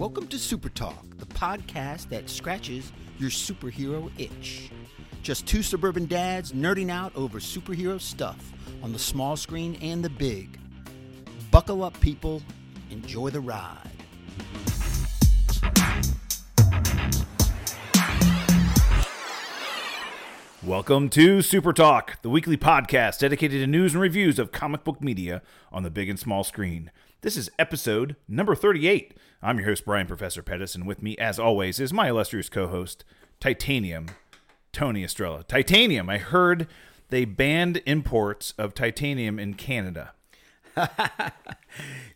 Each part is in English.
Welcome to Super Talk, the podcast that scratches your superhero itch. Just two suburban dads nerding out over superhero stuff on the small screen and the big. Buckle up, people. Enjoy the ride. Welcome to Super Talk, the weekly podcast dedicated to news and reviews of comic book media on the big and small screen. This is episode number 38. I'm your host, Brian Professor Pettis, and with me, as always, is my illustrious co host, Titanium, Tony Estrella. Titanium, I heard they banned imports of titanium in Canada.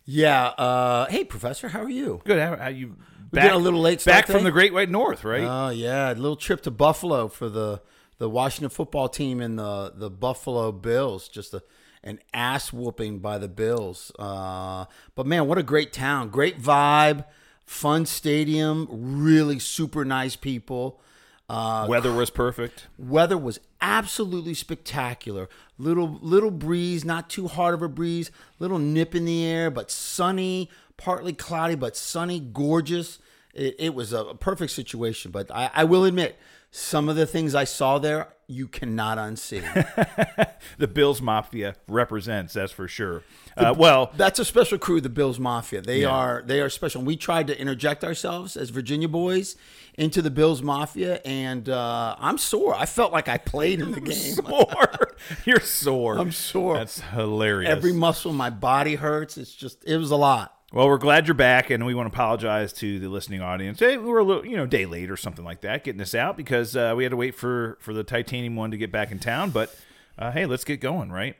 Yeah. Uh, hey, Professor, how are you? Good. How, how you get a little late back from today? the Great White North, right? Oh yeah, a little trip to Buffalo for the the Washington football team and the the Buffalo Bills. Just a an ass whooping by the Bills. Uh, but man, what a great town! Great vibe, fun stadium, really super nice people. Uh, Weather was perfect. weather was absolutely spectacular. Little little breeze, not too hard of a breeze. Little nip in the air, but sunny, partly cloudy, but sunny, gorgeous. It, it was a perfect situation. But I, I will admit, some of the things I saw there, you cannot unsee. The Bills Mafia represents, that's for sure. Uh, well, That's a special crew, the Bills Mafia. They Yeah. are they are special. We tried to interject ourselves as Virginia boys into the Bills Mafia, and uh, I'm sore. I felt like I played in the game. sore. You're sore. I'm sore. That's hilarious. Every muscle in my body hurts. It's just it was a lot. Well, we're glad you're back, and we want to apologize to the listening audience. Hey, we were a little, you know, day late or something like that, getting this out because uh, we had to wait for for the titanium one to get back in town. But uh, hey, let's get going, right?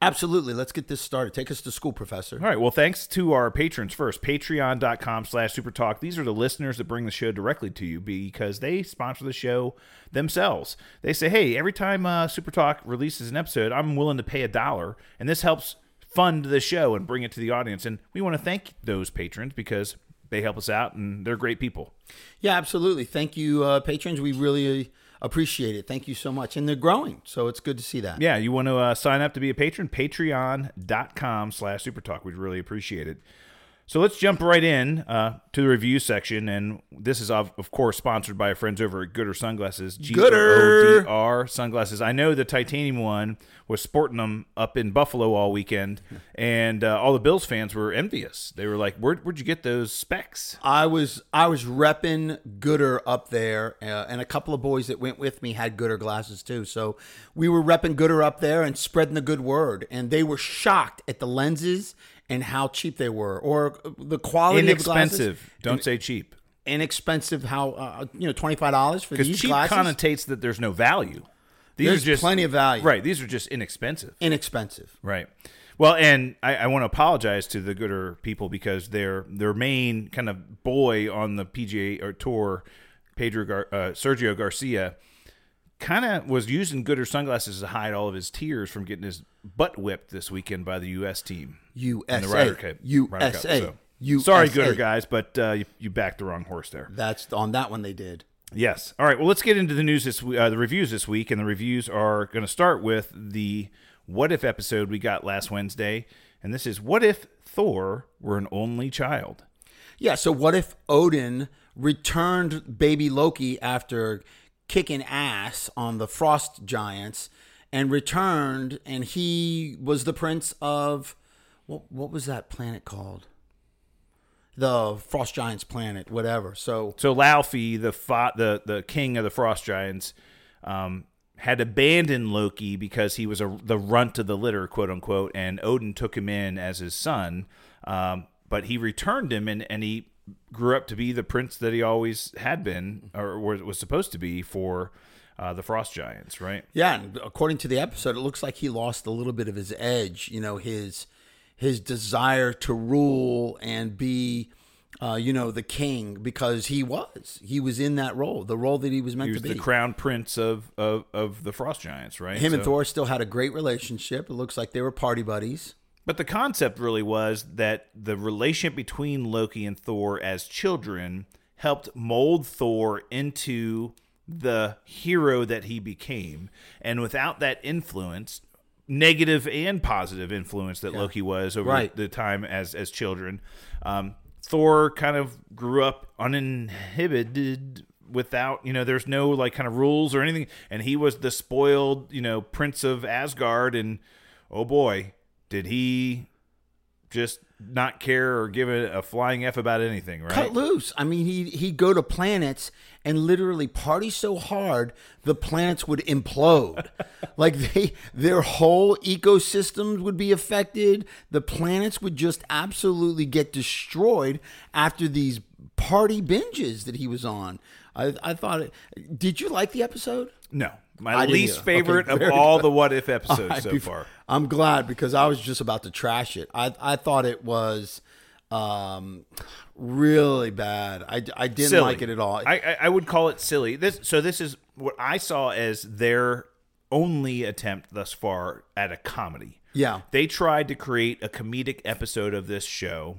Absolutely. Let's get this started. Take us to school, Professor. All right. Well, thanks to our patrons first. Patreon.com slash supertalk. These are the listeners that bring the show directly to you because they sponsor the show themselves. They say, hey, every time uh, Supertalk releases an episode, I'm willing to pay a dollar. And this helps fund the show and bring it to the audience. And we want to thank those patrons because they help us out and they're great people. Yeah, absolutely. Thank you, uh, patrons. We really appreciate it. Thank you so much. And they're growing, so it's good to see that. Yeah, you want to uh, sign up to be a patron? Patreon.com slash supertalk. We'd really appreciate it. So let's jump right in uh, to the review section. And this is, of, of course, sponsored by our friends over at Goodr Sunglasses. Goodr! G-O-O-D-R Sunglasses. I know the titanium one was sporting them up in Buffalo all weekend. And uh, all the Bills fans were envious. They were like, Where, where'd you get those specs? I was I was repping Goodr up there, uh, and a couple of boys that went with me had Goodr glasses too. So we were repping Goodr up there and spreading the good word. And they were shocked at the lenses and how cheap they were, or the quality of the glasses. Inexpensive. Don't say cheap. Inexpensive. How uh, you know twenty five dollars for these cheap glasses? connotates that there's no value. These There's are just plenty of value. Right. These are just inexpensive. Inexpensive. Right. Well, and I, I want to apologize to the Goodr people because their their main kind of boy on the PGA or tour, Pedro Gar, uh, Sergio Garcia, kind of was using Goodr sunglasses to hide all of his tears from getting his butt whipped this weekend by the U.S. team. USA. the Ryder Cup. Ryder Cup, USA. so. USA. Sorry, Goodr guys, but uh, you, you backed the wrong horse there. That's on that one they did. Yes. All right. Well, let's get into the news this uh, the reviews this week, and the reviews are going to start with the what if episode we got last Wednesday, and this is what if Thor were an only child. Yeah, so what if Odin returned baby Loki after kicking ass on the frost giants and returned and he was the prince of what what was that planet called? The frost giants planet, whatever. So So Laufey, the fa- the the king of the frost giants, um, had abandoned Loki because he was a, the runt of the litter, quote unquote, and Odin took him in as his son. Um, but he returned him, and, and he grew up to be the prince that he always had been, or was, was supposed to be for uh, the frost giants, right? Yeah, and according to the episode, it looks like he lost a little bit of his edge. You know, his his desire to rule and be, uh, you know, the king because he was he was in that role, the role that he was meant to be. He was to the crown prince of, of, of the frost giants, right? Him and Thor still had a great relationship. It looks like they were party buddies. But the concept really was that the relationship between Loki and Thor as children helped mold Thor into the hero that he became. And without that influence, negative and positive influence that Loki was over Right. the time as as children, um, Thor kind of grew up uninhibited without you know there's no like kind of rules or anything and he was the spoiled you know prince of asgard and oh boy did he just not care or give a, a flying f about anything right cut loose. I mean, he he'd go to planets and literally party so hard the planets would implode. like they their whole ecosystems would be affected. The planets would just absolutely get destroyed after these party binges that he was on. I I thought it, did you like the episode? no my least favorite Okay, of all good. the what if episodes Alright, so far I'm glad because I was just about to trash it. I I thought it was um really bad. I, I didn't silly. like it at all. I, I I would call it silly. This so this is what I saw as their only attempt thus far at a comedy. yeah. They tried to create a comedic episode of this show,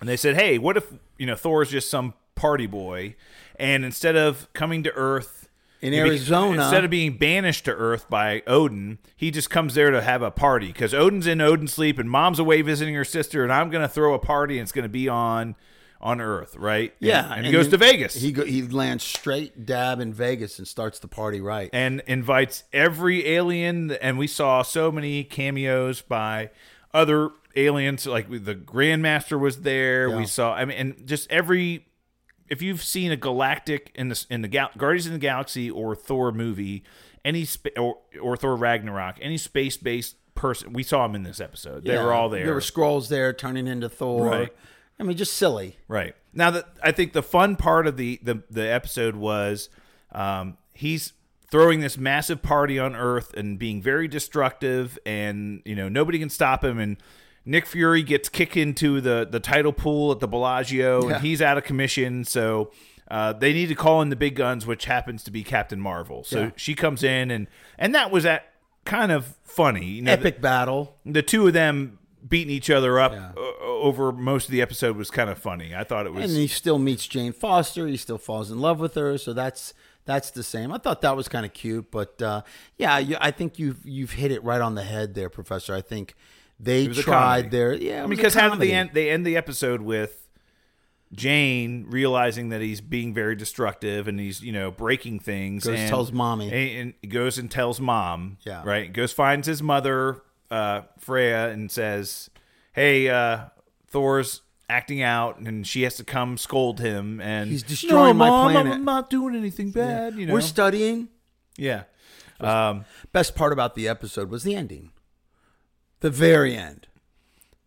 and they said, "Hey, what if you know Thor is just some party boy, and instead of coming to Earth." In Arizona- instead of being banished to Earth by Odin, he just comes there to have a party because Odin's in Odin's sleep and Mom's away visiting her sister, and I'm gonna throw a party and it's gonna be on on Earth, right? Yeah, and, and he goes to Vegas. He go, he lands straight dab in Vegas and starts the party right. and invites every alien and we saw so many cameos by other aliens like the grandmaster was there we saw i mean and just every if you've seen a galactic in the in the Gal- guardians of the galaxy or thor movie any spa- or, or thor ragnarok any space-based person we saw them in this episode they Yeah, were all there There were scrolls there turning into Thor. Right. I mean, just silly. Right. Now that I think the fun part of the the, the episode was um, he's throwing this massive party on Earth and being very destructive, and you know nobody can stop him. And Nick Fury gets kicked into the the title pool at the Bellagio, Yeah. and he's out of commission. So. Uh, they need to call in the big guns, which happens to be Captain Marvel. So Yeah. she comes in, and and that was at kind of funny. You know, Epic battle. the two of them beating each other up Yeah. over most of the episode was kind of funny. I thought it was And he still meets Jane Foster. He still falls in love with her. So that's that's the same. I thought that was kind of cute, but uh, yeah, you, I think you've you've hit it right on the head there, Professor. I think they tried their yeah. I mean, because how did they end? They end the episode with Jane realizing that he's being very destructive and he's you know breaking things. Goes and tells mommy. and, and goes and tells mom. Yeah. right. Goes finds his mother, uh, Freya, and says, "Hey, uh, Thor's." Acting out, and she has to come scold him. And He's destroying no, my Mom, planet." I'm not doing anything bad. You know, We're studying. yeah. Um, Best part about the episode was the ending, the very end.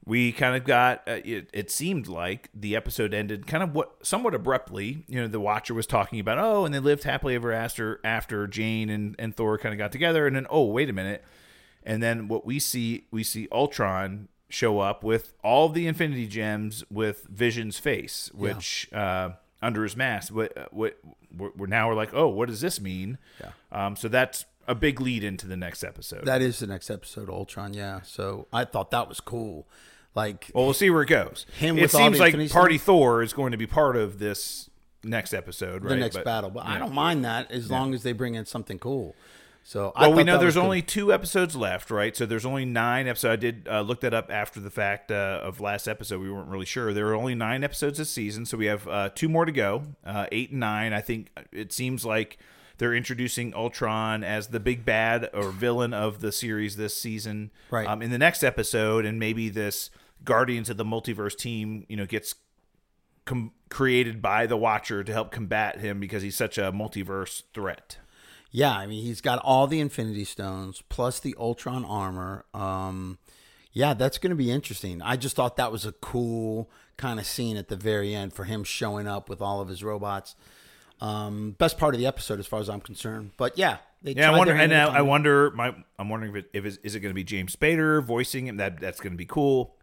we kind of got uh, it, it seemed like the episode ended kind of what somewhat abruptly you know the watcher was talking about oh and they lived happily ever after after jane and, and thor kind of got together and then oh wait a minute and then what we see we see ultron show up with all the infinity gems with vision's face which uh under his mask what what we're, we're now we're like oh what does this mean Yeah. um so that's a big lead into the next episode That is the next episode, Ultron. Yeah. So I thought that was cool. Like Well, we'll see where it goes. Him it with all seems the like Party Thor is going to be part of this next episode, right? the next But- battle, but I don't mind that as long as they bring in something cool. So I Well, we know there's good. only two episodes left, right? So there's only nine episodes. I did uh, look that up after the fact uh, of last episode. We weren't really sure. There are only nine episodes this season, so we have uh, two more to go, uh, eight and nine. I think it seems like they're introducing Ultron as the big bad or villain of the series this season. Right. Um, in the next episode, and maybe this Guardians of the Multiverse team, you know, gets com- created by the Watcher to help combat him because he's such a multiverse threat. Yeah, I mean he's got all the Infinity Stones plus the Ultron armor. Um, yeah, that's going to be interesting. I just thought that was a cool kind of scene at the very end for him showing up with all of his robots. Um, best part of the episode, as far as I'm concerned. But yeah, they Yeah, I wonder, and I, I wonder, my, I'm wondering if it, if it's, is it going to be James Spader voicing him? That that's going to be cool.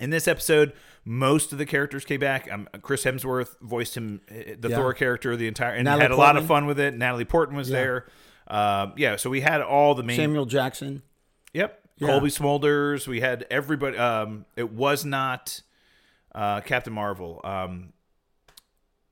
In this episode, most of the characters came back. Um, Chris Hemsworth voiced him, uh, the Yeah. Thor character, the entire, and Natalie had a lot of fun with it. Natalie Portman was there. Um, yeah, so we had all the main. Samuel Jackson. Yep. Yeah. Cobie Smulders. We had everybody. Um, it was not uh, Captain Marvel. Um,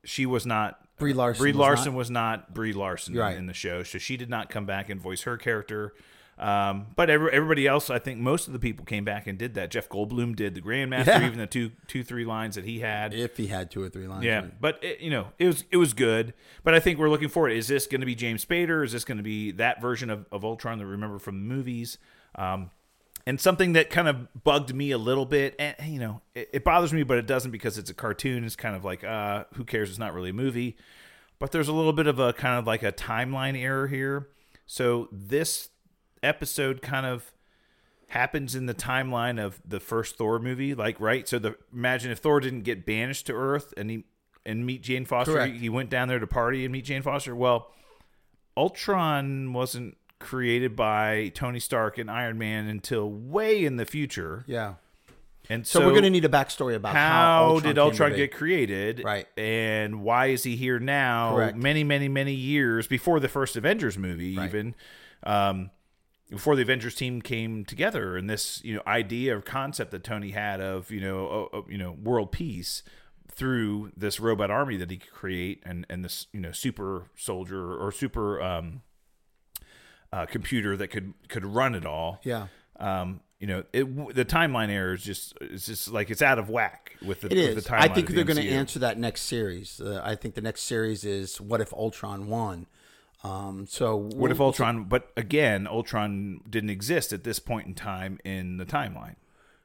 she was not. Brie Larson Brie was Larson not. was not Brie Larson Right. in the show, so she did not come back and voice her character. Um, but every, everybody else, I think most of the people came back and did that. Jeff Goldblum did the Grandmaster, Yeah. even the two two three lines that he had. If he had two or three lines. Yeah, but it, you know, it was it was good. But I think we're looking forward. Is this going to be James Spader? Is this going to be that version of, of Ultron that we remember from the movies? Um, and something that kind of bugged me a little bit, and you know, it, it bothers me, but it doesn't because it's a cartoon. It's kind of like, uh, who cares? It's not really a movie. But there's a little bit of a kind of like a timeline error here. So this episode kind of happens in the timeline of the first Thor movie, like right. So the imagine if Thor didn't get banished to Earth and he and meet Jane Foster, Correct. he, he went down there to party and meet Jane Foster. Well, Ultron wasn't created by Tony Stark and Iron Man until way in the future, Yeah. and So, we're going to need a backstory about how, how Ultron did Ultron get created? Right. And why is he here now? Correct. Many, many, many years before the first Avengers movie, Right. even um, before the Avengers team came together, and this you know idea or concept that Tony had of you know uh, you know world peace through this robot army that he could create and and this you know super soldier or super um, uh, computer that could could run it all Yeah. um, you know, it, the timeline error is just it's just like it's out of whack with the, It with the timeline. I think they're the going to answer that next series. Uh, I think the next series is what if Ultron won. Um, so What if Ultron? But again, Ultron didn't exist at this point in time in the timeline.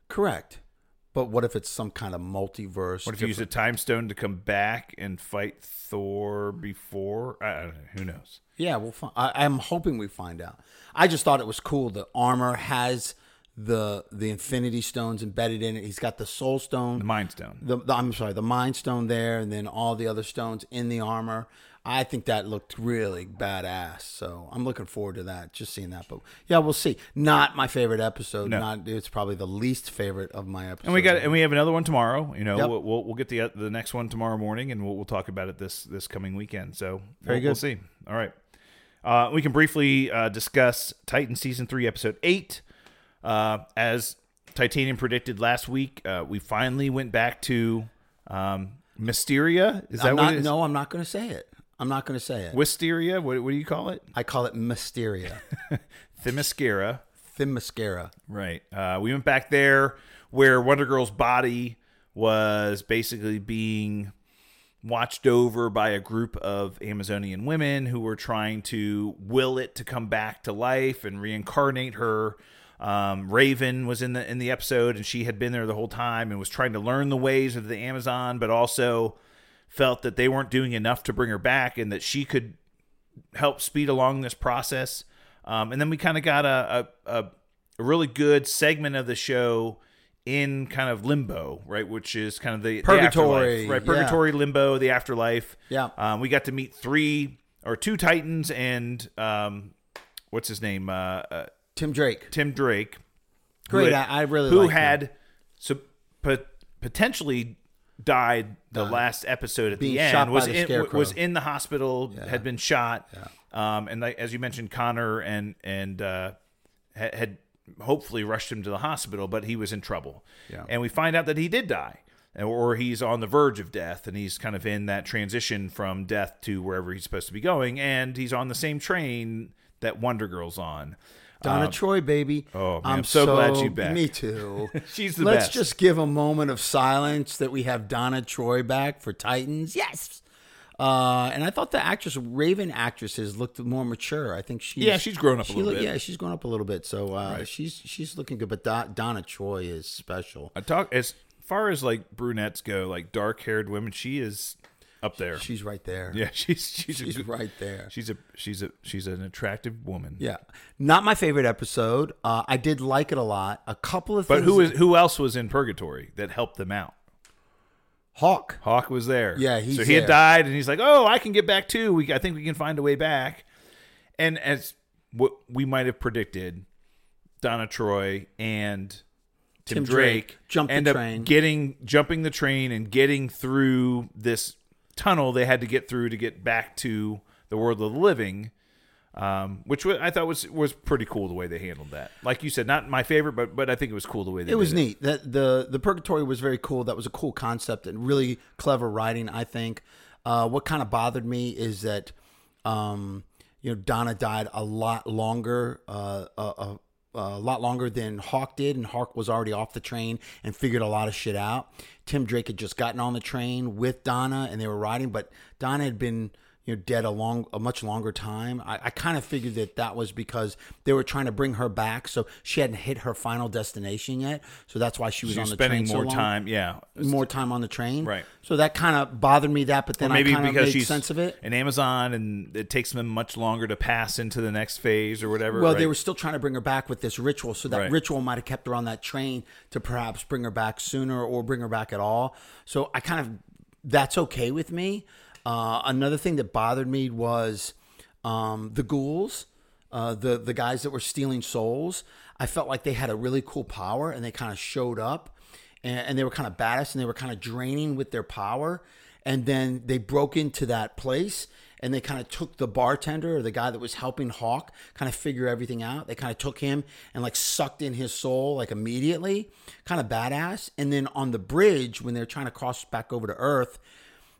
Correct. But what if it's some kind of multiverse? What if you use a time stone to come back and fight Thor before? I don't know. Who knows? Yeah, we'll find. I, I'm hoping we find out. I just thought it was cool. The armor has the the Infinity Stones embedded in it. He's got the Soul Stone. The Mind Stone. the, the- I'm sorry, the Mind Stone there, and then all the other stones in the armor. I think that looked really badass. So I'm looking forward to that. Just seeing that, but yeah, we'll see. Not my favorite episode. No. Not it's probably the least favorite of my episodes. And we got and we have another one tomorrow. You know, Yep. we'll, we'll we'll get the the next one tomorrow morning, and we'll we'll talk about it this this coming weekend. So Very we'll, we'll good. see. All right, uh, we can briefly uh, discuss Titan season three, episode eight. Uh, as Titanium predicted last week, uh, we finally went back to um, Mysteria. Is that I'm what not, it is? no, I'm not going to say it. I'm not going to say it. Wisteria. What, what do you call it? I call it Mysteria, Themyscira. Themyscira. Right. Uh, we went back there where Wonder Girl's body was basically being watched over by a group of Amazonian women who were trying to will it to come back to life and reincarnate her. Um, Raven was in the in the episode, and she had been there the whole time and was trying to learn the ways of the Amazon, but also felt that they weren't doing enough to bring her back, and that she could help speed along this process. Um, and then we kind of got a, a, a, really good segment of the show in kind of limbo, right? Which is kind of the the Purgatory, afterlife, right? yeah. Purgatory, limbo, the afterlife. Yeah. Um, we got to meet three or two Titans and um, what's his name? Uh, uh, Tim Drake. Tim Drake. Great. had- I, I really who had so pot- potentially died the last episode at the end was the in, Scarecrow. was in the hospital had been shot. Um, and like, as you mentioned Connor and and uh, had, had hopefully rushed him to the hospital but he was in trouble. Yeah. and we find out that he did die or he's on the verge of death and he's kind of in that transition from death to wherever he's supposed to be going and he's on the same train that Wonder Girl's on Donna Troy, baby. oh, man, I'm I'm so glad you back. Me too. She's the Let's best. just give a moment of silence that we have Donna Troy back for Titans. Yes. Uh, and I thought the actress, Raven actresses, looked more mature. I think she's Yeah, she's grown up a she little look- bit. Yeah, she's grown up a little bit. So uh, she's she's looking good. But Do- Donna Troy is special. I talk as far as like brunettes go, like dark haired women. She is up there. She's right there. yeah, she's she's, she's a right there. She's a she's a she's an attractive woman. Yeah, not my favorite episode. Uh, I did like it a lot. A couple of But who is who else was in purgatory that helped them out? Hawk? Hawk was there. Yeah, he's so he had died, and he's like, "Oh, I can get back too. We, I think we can find a way back." And as what we might have predicted, Donna Troy and Tim, Tim Drake, Drake jumped the end up getting jumping the train and getting through this tunnel they had to get through to get back to the world of the living. Um, which I thought was was pretty cool the way they handled that. Like you said, not my favorite, but but I think it was cool the way they. It was neat. That the the purgatory was very cool. That was a cool concept and really clever writing. I think. Uh, what kind of bothered me is that, um, you know, Donna died a lot longer, uh, uh, uh, Uh, a lot longer than Hawk did, and Hawk was already off the train and figured a lot of shit out. Tim Drake had just gotten on the train with Donna, and they were riding, but Donna had been you know dead a long a much longer time. I, I kind of figured that that was because they were trying to bring her back, so she hadn't hit her final destination yet. So that's why she was She on the spending train so more long. time. Yeah, more time on the train. Right. So that kind of bothered me that, but then maybe I because made she's sense of it. an Amazon, and it takes them much longer to pass into the next phase or whatever. Well, right? they were still trying to bring her back with this ritual, so that Right. ritual might have kept her on that train to perhaps bring her back sooner or bring her back at all. So I kind of that's okay with me. Uh, another thing that bothered me was um, the ghouls, uh, the the guys that were stealing souls. I felt like they had a really cool power, and they kind of showed up, and, and they were kind of badass, and they were kind of draining with their power. And then they broke into that place, and they kind of took the bartender or the guy that was helping Hawk kind of figure everything out. They kind of took him and like sucked in his soul like immediately, kind of badass. And then on the bridge when they're trying to cross back over to Earth,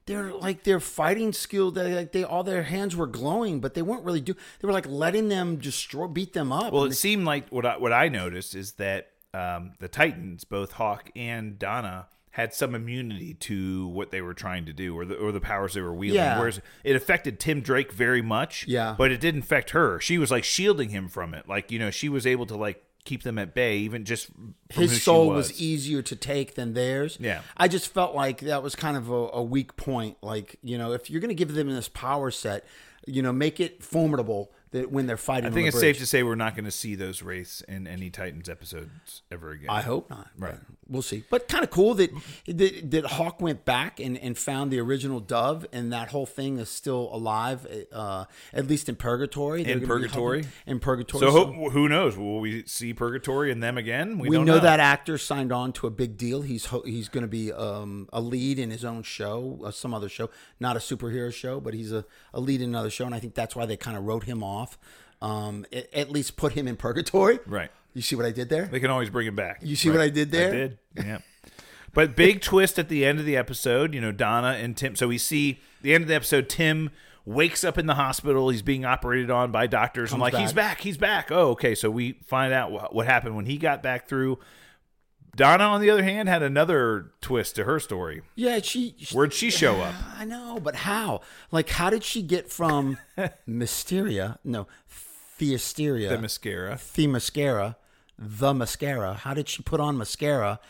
they're like their fighting skill. They like they all their hands were glowing, but they weren't really do. They were like letting them destroy, beat them up. Well, it seemed like what I, what I noticed is that um, the Titans, both Hawk and Donna, had some immunity to what they were trying to do or the or the powers they were wielding. Yeah. Whereas it affected Tim Drake very much. Yeah. But it didn't affect her. She was like shielding him from it. Like you know, she was able to like keep them at bay, even just his soul was. was. easier to take than theirs. Yeah. I just felt like that was kind of a, a weak point. Like you know, if you're going to give them this power set, you know, make it formidable that when they're fighting. I think it's bridge. safe to say we're not going to see those wraiths in any Titans episodes ever again. I hope not. Right. We'll see. But kind of cool that, that that Hawk went back and, and found the original dove, and that whole thing is still alive, uh, at least in purgatory. They're In Purgatory? In purgatory. so who, who knows? Will we see Purgatory and them again? we don't know, that actor signed on to a big deal. He's ho- he's going to be um, a lead in his own show, uh, some other show, not a superhero show, but he's a, a lead in another show, and I think that's why they kind of wrote him off. Um, at, at least put him in purgatory. Right. You see what I did there? They can always bring him back. You see what I did there? I did. Yeah. But big twist at the end of the episode, you know, Donna and Tim. So we see the end of the episode, Tim wakes up in the hospital. He's being operated on by doctors. I'm Comes like, he's back. back. He's back. Oh, okay. So we find out what, what happened when he got back through. Donna, on the other hand, had another twist to her story. Yeah, she. she Where'd she show up? I know, but how? Like, how did she get from Mysteria? No, Theasteria. The mascara. the mascara, the mascara. How did she put on mascara?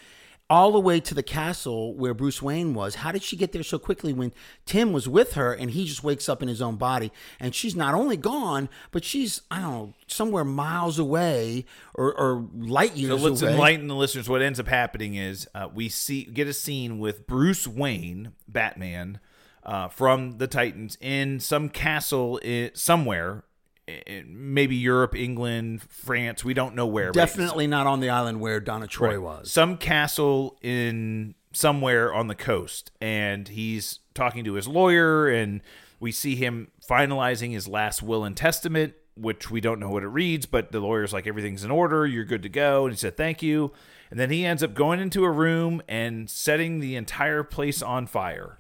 All the way to the castle where Bruce Wayne was. How did she get there so quickly when Tim was with her and he just wakes up in his own body and she's not only gone, but she's, I don't know, somewhere miles away or, or light years So let's away. enlighten the listeners. What ends up happening is uh, we see get a scene with Bruce Wayne, Batman, uh, from the Titans in some castle i somewhere, Eh, maybe Europe, England, France. We don't know where. Definitely not on the island where Donna Troy was. some castle in somewhere on the coast and he's talking to his lawyer and we see him finalizing his last will and testament which we don't know what it reads but the lawyer's like everything's in order you're good to go and he said thank you and then he ends up going into a room and setting the entire place on fire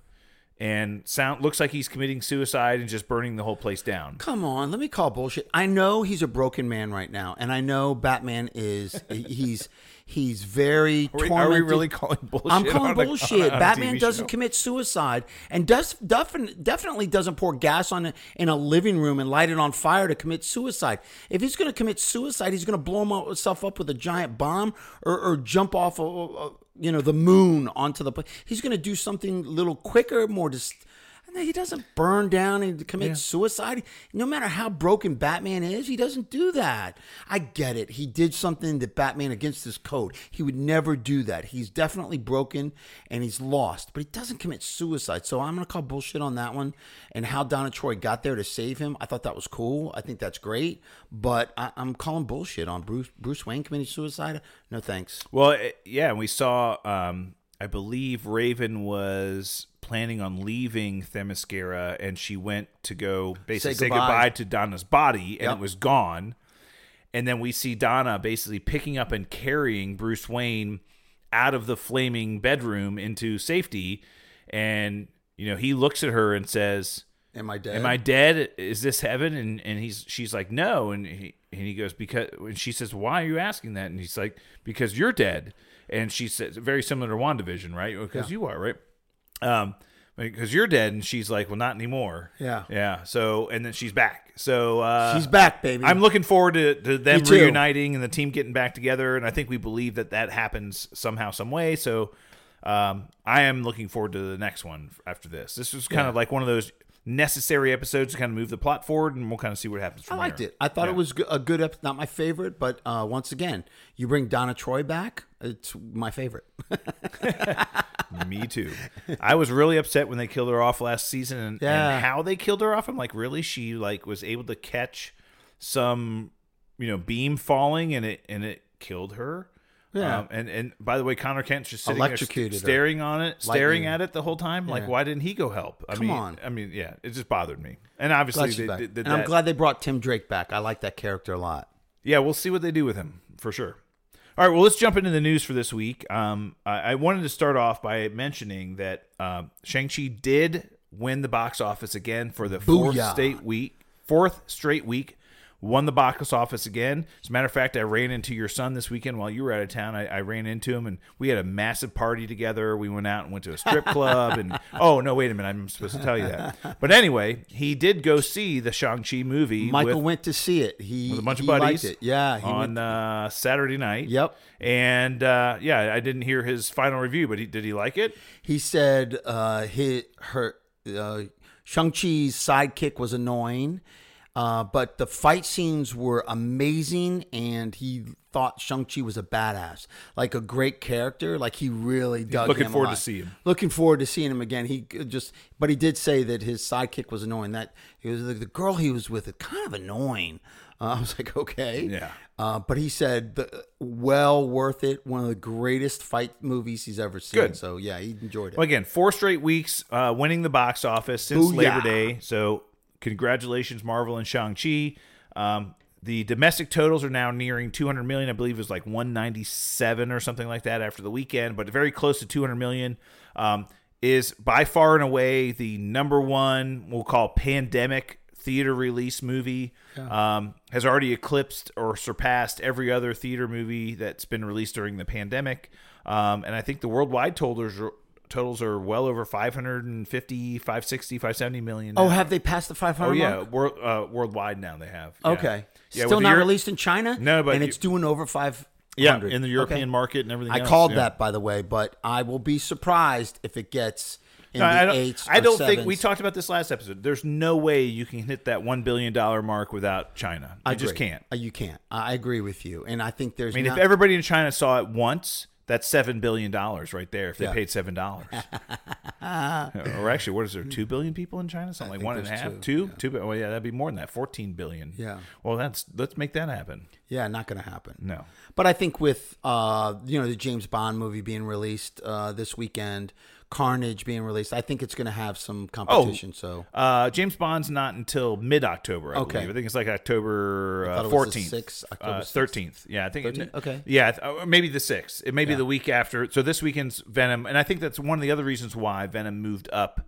and sound looks like he's committing suicide and just burning the whole place down Come on, let me call bullshit. I know he's a broken man right now, and I know Batman is he's he's very Are we- are we really calling bullshit I'm calling on a- bullshit. on a Batman doesn't show? commit suicide, and does defin- definitely doesn't pour gas on it in a living room and light it on fire to commit suicide. If he's going to commit suicide, he's going to blow himself up with a giant bomb or, or jump off a, a, you know the moon onto the. He's going to do something a little quicker, more just. He doesn't burn down and commit suicide. No matter how broken Batman is, he doesn't do that. I get it. He did something that Batman against his code. He would never do that. He's definitely broken and he's lost, but he doesn't commit suicide. So I'm going to call bullshit on that one. And how Donna Troy got there to save him, I thought that was cool. I think that's great. But I, I'm calling bullshit on Bruce Bruce Wayne committing suicide. No thanks. Well, it- yeah, we saw. Um, I believe Raven was planning on leaving Themyscira, and she went to go basically Say say goodbye. goodbye, to Donna's body, and Yep. it was gone. And then we see Donna basically picking up and carrying Bruce Wayne out of the flaming bedroom into safety, and you know he looks at her and says, Am I dead? am I dead? Is this heaven? And and he's she's like, no. And he and he goes because and she says, why are you asking that? And he's like, because you're dead. And she says, very similar to Wandavision, right? Because you are, right? Um, because you're dead. And she's like, well, not anymore. Yeah. yeah. So and then she's back. So uh, She's back, baby. I'm looking forward to, to them reuniting and the team getting back together, and I think we believe that that happens somehow, some way. So, um, I am looking forward to the next one after this. This was kind Yeah. of like one of those necessary episodes to kind of move the plot forward, and we'll kind of see what happens. I liked there. it. I thought Yeah. it was a good episode. Not my favorite, but uh, once again, you bring Donna Troy back. It's my favorite. Me too. I was really upset when they killed her off last season, and, Yeah. and how they killed her off. I'm like, really? She like was able to catch some, you know, beam falling, and it and it killed her. Yeah. Um, and and by the way, Connor Kent's just sitting there Electrocuted her. st- staring on it, staring Lightning. at it the whole time. Like, Yeah. why didn't he go help? I Come mean, on. I mean, yeah, it just bothered me. And obviously, she's they, back. they did and I'm that. glad they brought Tim Drake back. I like that character a lot. Yeah, we'll see what they do with him for sure. All right, well, let's jump into the news for this week. Um, I, I wanted to start off by mentioning that um, Shang Chi did win the box office again for the fourth Booyah. straight week. Fourth straight week, won the box office again. As a matter of fact, I ran into your son this weekend while you were out of town. I, I ran into him, and we had a massive party together. We went out and went to a strip club. And oh no, wait a minute, I'm supposed to tell you that. But anyway, he did go see the Shang Chi movie. Michael with, went to see it. He with a bunch of buddies. It. Yeah, he on uh, Saturday night. Yep. And uh, yeah, I didn't hear his final review, but he, did he like it? he said uh, he her uh, Shang Chi's sidekick was annoying, uh, but the fight scenes were amazing, and he thought Shang Chi was a badass, like a great character. Like he really dug. looking forward to see him. Looking forward to seeing him again. He just, but he did say that his sidekick was annoying. That he was the, the girl he was with, is kind of annoying. Uh, I was like, okay, Yeah. Uh, but he said, the, well worth it. One of the greatest fight movies he's ever seen. Good. So yeah, he enjoyed it. Well, again, four straight weeks uh, winning the box office since Booyah. Labor Day. So congratulations, Marvel and Shang Chi. Um, the domestic totals are now nearing 200 million. I believe it was like 197 or something like that after the weekend, but very close to 200 million. Um, is by far and away the number one we'll call pandemic theater release movie. Um, has already eclipsed or surpassed every other theater movie that's been released during the pandemic. Um, and I think the worldwide totals are, totals are well over 550, 560, 570 million. oh, have they passed the 500 Oh yeah, world, uh, worldwide now they have. Yeah. Okay. Yeah, Still not Euro- released in China? No, but And you- it's doing over 500. Yeah, in the European Okay. market and everything. I else, called yeah. that, by the way, but I will be surprised if it gets in No, the I don't, eights. I don't think we talked about this last episode. There's no way you can hit that one billion dollar mark without China. You I just can't. Uh, You can't. I agree with you. And I think there's I mean, not, if everybody in China saw it once, that's seven billion dollars right there. If they Yeah. paid seven dollars, or actually, what is there? Two billion people in China? Something like think one and a half, two. two, two. Well, yeah, that'd be more than that. Fourteen billion. Yeah. Well, that's let's make that happen. yeah, not going to happen. No. But I think with uh, you know the James Bond movie being released uh, this weekend, Carnage being released, I think it's going to have some competition. so Uh, James Bond's not until mid October. I Okay. believe. I think it's like October uh, it was the fourteenth, 6th, October 6th. thirteenth. yeah, I think. 13th? Okay. Yeah, uh, maybe the sixth. It may be the week after. So this weekend's Venom, and I think that's one of the other reasons why Venom moved up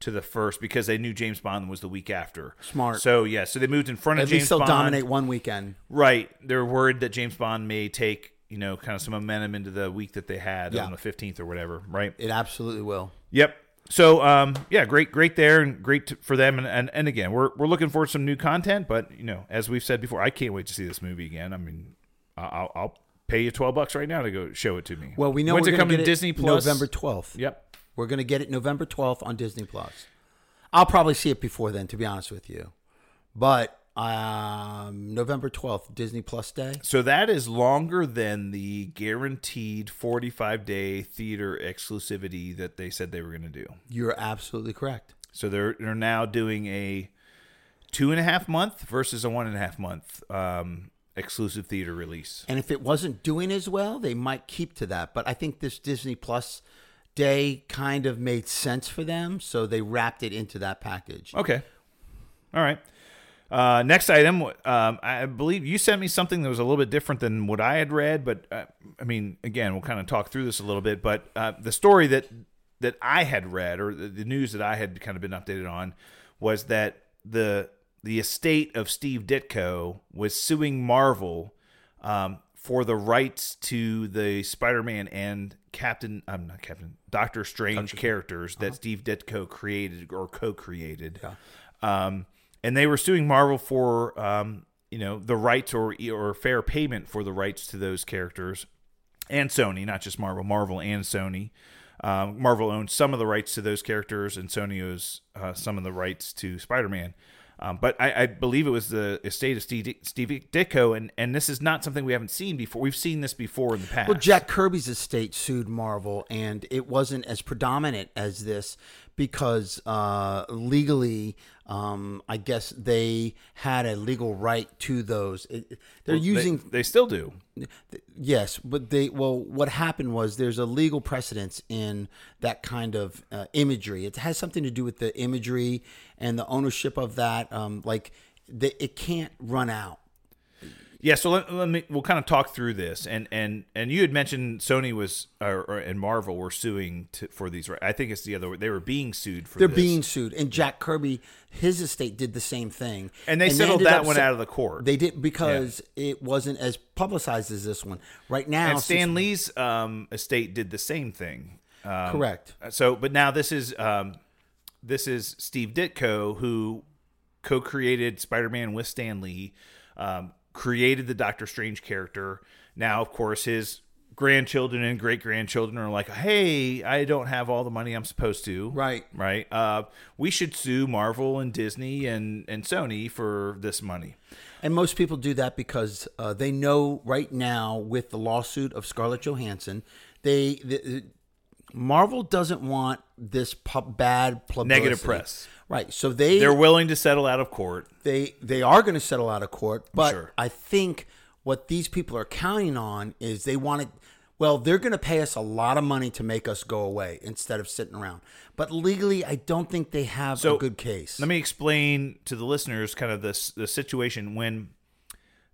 to the first because they knew James Bond was the week after. Smart. So yeah, so they moved in front of at James least they'll Bond. dominate one weekend. Right. They're worried that James Bond may take you know kind of some momentum into the week that they had Yeah. on the fifteenth or whatever. Right. It absolutely will. Yep. So um, yeah, great, great there, and great t- for them. And, and and again, we're we're looking for some new content. But you know, as we've said before, I can't wait to see this movie again. I mean, I'll, I'll pay you twelve bucks right now to go show it to me. Well, we know when's we're it coming to Disney Plus? November twelfth. Yep. We're going to get it November twelfth on Disney Plus. I'll probably see it before then, to be honest with you. But um, November twelfth, Disney Plus Day. So that is longer than the guaranteed forty-five day theater exclusivity that they said they were going to do. You're absolutely correct. So they're they're now doing a two and a half month versus a one and a half month um, exclusive theater release. And if it wasn't doing as well, they might keep to that. But I think this Disney Plus Day kind of made sense for them, so they wrapped it into that package. Okay. All right. Uh, next item. Um, I believe you sent me something that was a little bit different than what I had read, but uh, I mean, again, we'll kind of talk through this a little bit. But uh, the story that that I had read, or the, the news that I had kind of been updated on, was that the the estate of Steve Ditko was suing Marvel um, for the rights to the Spider-Man and Captain, I'm not Captain, Doctor Strange characters that Steve Ditko created or co-created. Um, and they were suing Marvel for um, you know the rights or or fair payment for the rights to those characters, and Sony, not just Marvel, Marvel and Sony. Um, Marvel owns some of the rights to those characters, and Sony owns uh, some of the rights to Spider-Man. Um, but I, I believe it was the estate of Steve, Steve Ditko, and, and this is not something we haven't seen before. We've seen this before in the past. Well, Jack Kirby's estate sued Marvel, and it wasn't as predominant as this because uh, legally, um, I guess they had a legal right to those. It, they're They- using they, still do. Yes, but they well, what happened was there's a legal precedence in that kind of uh, imagery. It has something to do with the imagery and the ownership of that. Um, like the, it can't run out. Yeah, so let, let me we'll kind of talk through this, and and and you had mentioned Sony was or, or and Marvel were suing to, for these. right? I think it's the other way. They were being sued for. They're this. being sued, and Jack Kirby, his estate did the same thing, and they settled ended that one se- out of the court. They did because it wasn't as publicized as this one. Right now, and Stan Lee's um, estate did the same thing. Um, correct. So, but now this is um, this is Steve Ditko who co-created Spider-Man with Stan Lee, um, created the Doctor Strange character. Now, of course, his grandchildren and great grandchildren are like, "Hey, I don't have all the money I'm supposed to." Right. right. Uh, we should sue Marvel and Disney and and Sony for this money. And most people do that because uh, they know right now with the lawsuit of Scarlett Johansson, they the, Marvel doesn't want this pub, bad publicity. Negative press. Right. So they They're willing to settle out of court. they they are going to settle out of court, but Sure. I think what these people are counting on is they want to. Well, they're going to pay us a lot of money to make us go away instead of sitting around. But legally, I don't think they have So, a good case. Let me explain to the listeners kind of this the situation when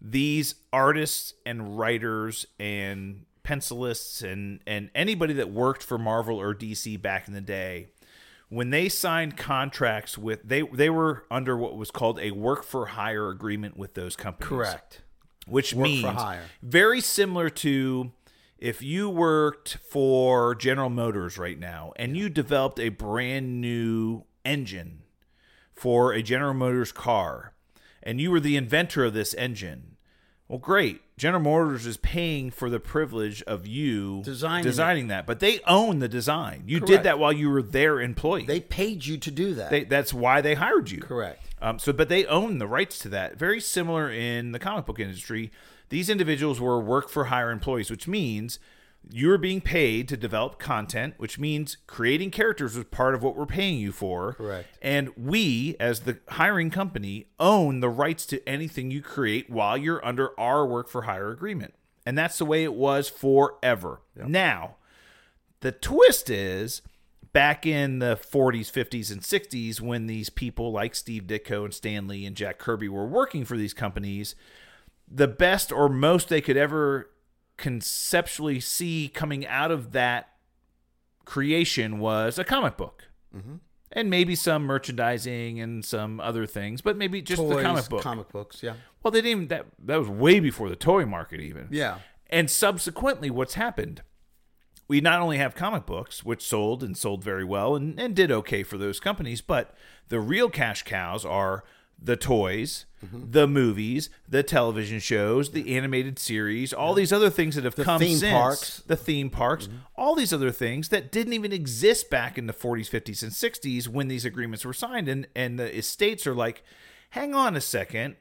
these artists and writers and pencilists and and anybody that worked for Marvel or DC back in the day when they signed contracts with they they were under what was called a work for hire agreement with those companies Correct. which Work means very similar to if you worked for General Motors right now and you developed a brand new engine for a General Motors car and you were the inventor of this engine. Well, great. General Motors is paying for the privilege of you Designing designing that, but they own the design. You did that while you were their employee. They paid you to do that. They, that's why they hired you. Correct. Um, so, but they own the rights to that. Very similar in the comic book industry. These individuals were work for hire employees, which means you're being paid to develop content, which means creating characters was part of what we're paying you for. Correct. And we, as the hiring company, own the rights to anything you create while you're under our work for hire agreement. And that's the way it was forever. Now, the twist is back in the 40s, 50s, and 60s, when these people like Steve Ditko and Stan Lee and Jack Kirby were working for these companies, the best or most they could ever conceptually see coming out of that creation was a comic book. Mm-hmm. And maybe some merchandising and some other things, but maybe just the comic book. Comic books, yeah. well, they didn't that that was way before the toy market even. Yeah. And subsequently, what's happened? We not only have comic books, which sold and sold very well and, and did okay for those companies, but the real cash cows are the toys, Mm-hmm. the movies, the television shows, the animated series, all these other things that have come theme since parks. Mm-hmm. the theme parks, all these other things that didn't even exist back in the 40s, 50s, and 60s when these agreements were signed. And and the estates are like, hang on a second.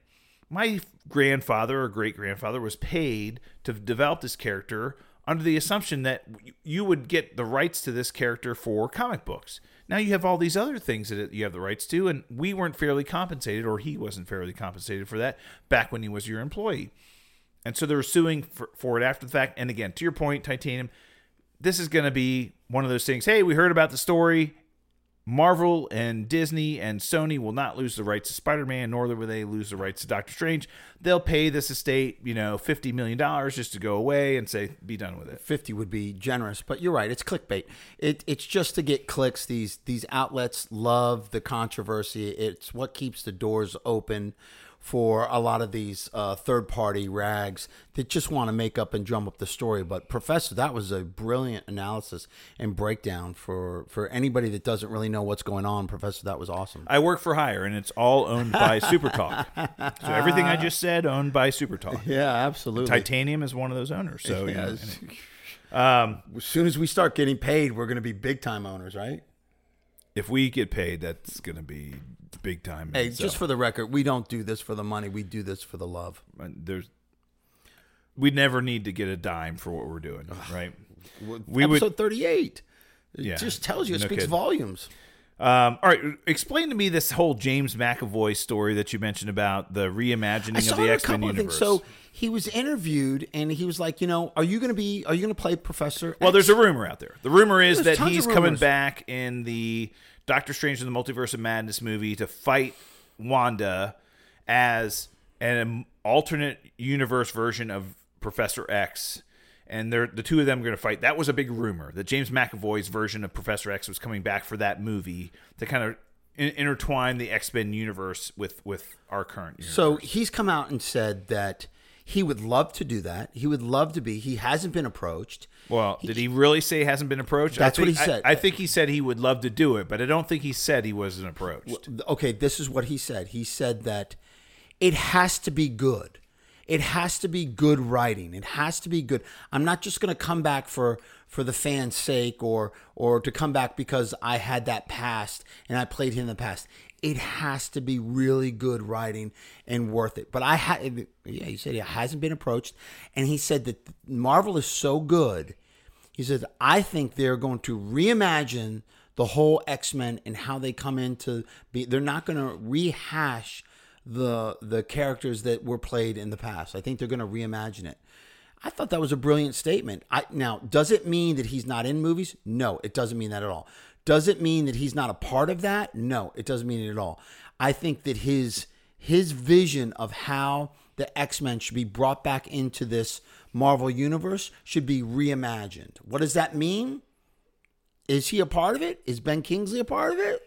My grandfather or great grandfather was paid to develop this character under the assumption that you would get the rights to this character for comic books. Now you have all these other things that you have the rights to, and we weren't fairly compensated, or he wasn't fairly compensated for that back when he was your employee. And so they're suing for, for it after the fact. And again, to your point, Titanium, this is going to be one of those things. Hey, we heard about the story. Marvel and Disney and Sony will not lose the rights to Spider Man, nor will they lose the rights to Doctor Strange. They'll pay this estate, you know, $50 million just to go away and say, be done with it. 50 would be generous, but you're right. It's clickbait. It, it's just to get clicks. These these outlets love the controversy. It's what keeps the doors open for a lot of these uh, third party rags that just want to make up and drum up the story. But Professor, that was a brilliant analysis and breakdown for for anybody that doesn't really know what's going on. Professor, that was awesome. I work for hire, and it's all owned by SuperTalk. So everything I just said owned by SuperTalk. Yeah, absolutely. Titanium is one of those owners. So you know, Yes. um, as soon as we start getting paid, we're going to be big time owners, right? if we get paid, that's going to be big time. Hey, So, just for the record, we don't do this for the money. We do this for the love. there's we never need to get a dime for what we're doing, right? We Episode would. 38. It Yeah, just tells you, it no speaks kidding. volumes. Um, all right, explain to me this whole James McAvoy story that you mentioned about the reimagining of the X Men universe. So he was interviewed, and he was like, you know, are you going to be, are you going to play Professor? Well, X? there's a rumor out there. The rumor is There's that he's coming back in the Doctor Strange in the Multiverse of Madness movie to fight Wanda as an alternate universe version of Professor X. And they're, the two of them are going to fight. That was a big rumor that James McAvoy's version of Professor X was coming back for that movie to kind of in- intertwine the X Men universe with with our current universe. So he's come out and said that he would love to do that. He would love to be. He hasn't been approached. Well, did he really say he hasn't been approached? That's I what he said. I, I think he said he would love to do it, but I don't think he said he wasn't approached. Okay, this is what he said. He said that it has to be good. It has to be good writing. It has to be good. I'm not just going to come back for for the fans' sake or or to come back because I had that past and I played him in the past. It has to be really good writing and worth it. But I had yeah, he said he hasn't been approached and he said that Marvel is so good. He said I think they're going to reimagine the whole X-Men and how they come into be they're not going to rehash the the characters that were played in the past. I think they're going to reimagine it. I thought that was a brilliant statement. I, now, does it mean that he's not in movies? No, it doesn't mean that at all. Does it mean that he's not a part of that? No, it doesn't mean it at all. I think that his his vision of how the X-Men should be brought back into this Marvel universe should be reimagined. What does that mean? Is he a part of it? Is Ben Kingsley a part of it?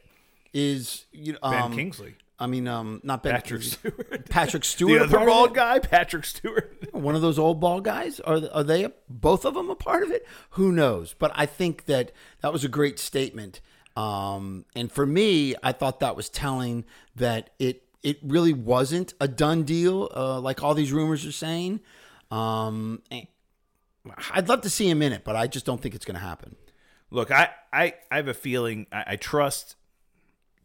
Is you know Ben um, Kingsley. I mean, um, not Ben Patrick Stewart. Patrick Stewart. a other bald guy, Patrick Stewart. one of those old bald guys? Are are they both of them a part of it? Who knows? But I think that that was a great statement. Um, and for me, I thought that was telling that it it really wasn't a done deal, uh, like all these rumors are saying. Um, I'd love to see him in it, but I just don't think it's going to happen. Look, I, I, I have a feeling I, I trust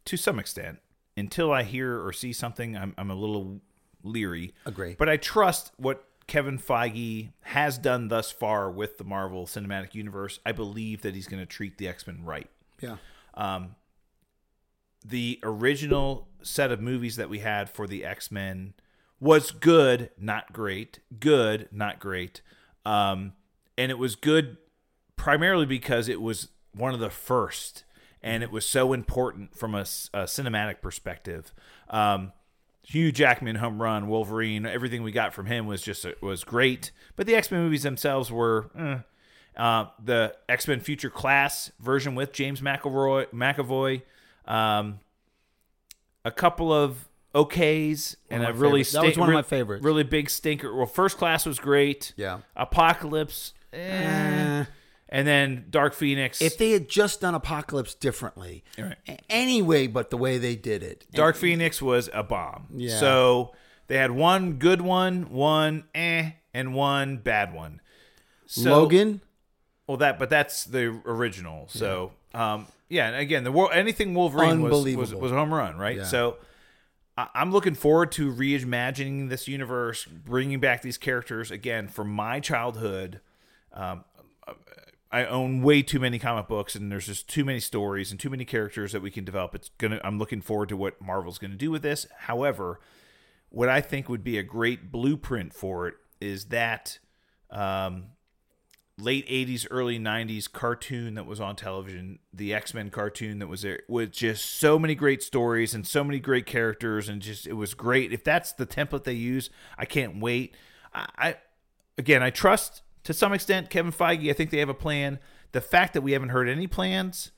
to some extent until I hear or see something. I'm, I'm a little leery. Agree. But I trust what Kevin Feige has done thus far with the Marvel Cinematic Universe. I believe that he's going to treat the X Men right. Yeah. the original set of movies that we had for the X Men was good, not great. Good, not great. Um, and it was good primarily because it was one of the first, and it was so important from a cinematic perspective. Um, Hugh Jackman home run, Wolverine, everything we got from him was just was great. But the X Men movies themselves were. eh. Uh, the X Men Future Class version with James McAvoy, McAvoy um, a couple of okays and a really favorites. That was one of my favorites. Really big stinker. Well, First Class was great. Yeah. Apocalypse, eh. And then Dark Phoenix. If they had just done Apocalypse differently, Right. but the way they did it, Dark Phoenix was a bomb. Yeah. So they had one good one, one eh, and one bad one. So, Logan, Well, that but that's the original. So, um, yeah, and again, the anything Wolverine was, was was a home run, right? Yeah. So, I'm looking forward to reimagining this universe, bringing back these characters again from my childhood. Um, I own way too many comic books, and there's just too many stories and too many characters that we can develop. It's gonna. I'm looking forward to what Marvel's gonna do with this. However, what I think would be a great blueprint for it is that um, late 80s early 90s cartoon that was on television the x-men cartoon that was there with just so many great stories and so many great characters and just it was great if that's the template they use i can't wait i, I again i trust to some extent kevin feige i think they have a plan the fact that we haven't heard any plans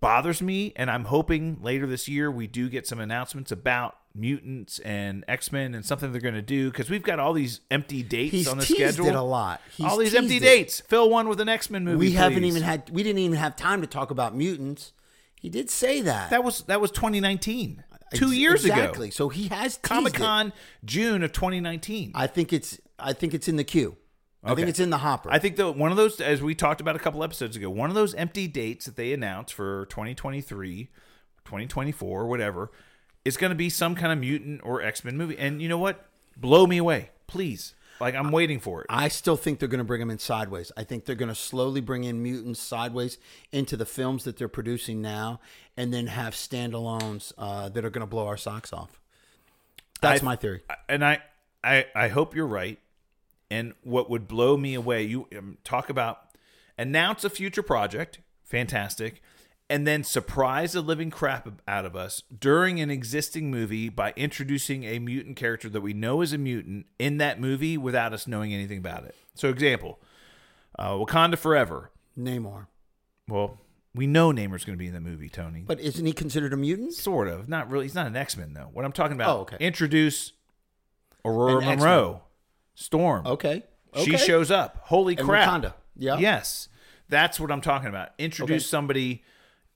bothers me and i'm hoping later this year we do get some announcements about mutants and x-men and something they're going to do because we've got all these empty dates He's on the schedule it a lot. He's all these empty it. dates. Fill one with an X Men movie. We haven't even had. We didn't even have time to talk about mutants. He did say that. That was that was 2019, two Ex- years exactly. ago. Exactly. So he has Comic Con June of 2019. I think it's. I think it's in the queue. I think it's in the hopper. I think that one of those, as we talked about a couple episodes ago, one of those empty dates that they announced for 2023, 2024, whatever, is going to be some kind of mutant or X Men movie. And you know what? Blow me away, please. Like I'm waiting for it. I still think they're going to bring them in sideways. I think they're going to slowly bring in mutants sideways into the films that they're producing now, and then have standalones uh, that are going to blow our socks off. That's I- my theory. and I, I, I hope you're right. And what would blow me away, you um, talk about announce a future project, fantastic, and then surprise the living crap out of us during an existing movie by introducing a mutant character that we know is a mutant in that movie without us knowing anything about it. So, example, uh, Wakanda Forever. Namor, Well, we know Namor's going to be in the movie, Tony. but isn't he considered a mutant? Sort of. Not really. He's not an X Men, though. What I'm talking about, Oh, okay. introduce Aurora An. Munroe, Storm. Okay. She shows up. Holy And crap. Wakanda. Yeah. Yes. That's what I'm talking about. Introduce Okay. somebody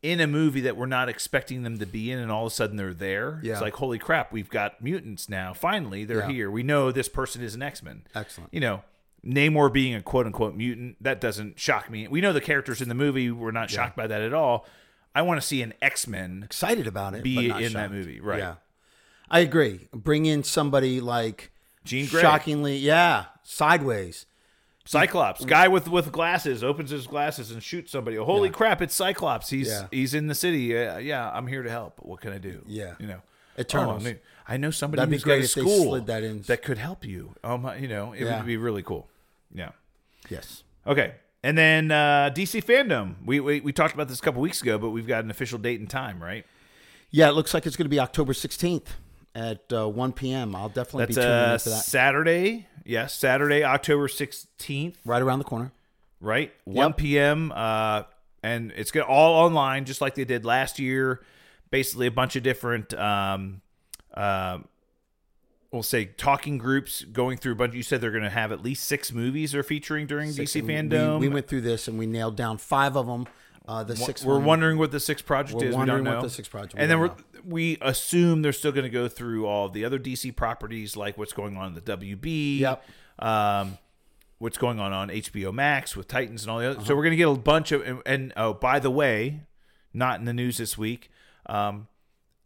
in a movie that we're not expecting them to be in, and all of a sudden they're there. Yeah. It's like, holy crap, we've got mutants now. Finally, they're Yeah. here. We know this person is an X Men. Excellent. You know, Namor being a quote unquote mutant, that doesn't shock me. We know the characters in the movie. We're not shocked by that at all. I want to see an X Men Excited about it. be in that movie. Right. Yeah. I agree. Bring in somebody like Grey. shockingly, yeah, sideways. Cyclops, guy with with glasses, opens his glasses and shoots somebody. Holy Yeah. crap! It's Cyclops. He's Yeah. he's in the city. Uh, yeah, I'm here to help. What can I do? Yeah. you know, Eternals. Oh, I, mean, I know somebody That'd be who's great got a school slid that in. that could help you. Um, you know, it Yeah. would be really cool. Yeah. Yes. Okay. And then uh, DC fandom. We, we we talked about this a couple weeks ago, but we've got an official date and time, right? Yeah, it looks like it's going to be October 16th at uh, 1 p.m. I'll definitely That's be tuning uh, in for that. Saturday. Yes, Saturday, October sixteenth. Right around the corner. right? 1 p.m. Uh, and it's gonna all online, just like they did last year. Basically, a bunch of different, um, uh, we'll say, talking groups going through a bunch. You said they're going to have at least six movies they're featuring during Six, DC and we- fandom. We, went through this and we nailed down five of them. Uh, the sixth We're one, wondering what the sixth project We're is. We don't what know. the sixth project- we and then we're we assume they're still going to go through all the other DC properties, like what's going on in the WB. Yep. Um, what's going on on HBO Max with Titans and all the other. Uh-huh. So we're going to get a bunch of. And, and oh, by the way, not in the news this week. Um,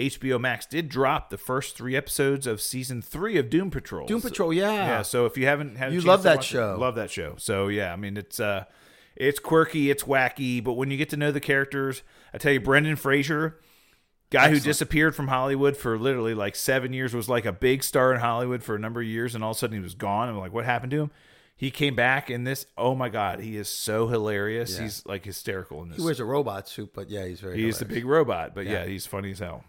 HBO Max did drop the first three episodes of season three of Doom Patrol. Doom Patrol, yeah. yeah. So if you haven't had, You love that watch it, show. love that show. So yeah, I mean it's uh, it's quirky, it's wacky, but when you get to know the characters, I tell you, Brendan Fraser, guy who disappeared from Hollywood for literally like seven years, was like a big star in Hollywood for a number of years, and all of a sudden he was gone. I'm like, what happened to him? He came back in this. Oh my god, he is so hilarious. Yeah. He's like hysterical in this. He wears a robot suit, but yeah, he's very. He's the big robot, but yeah. Yeah. he's funny as hell.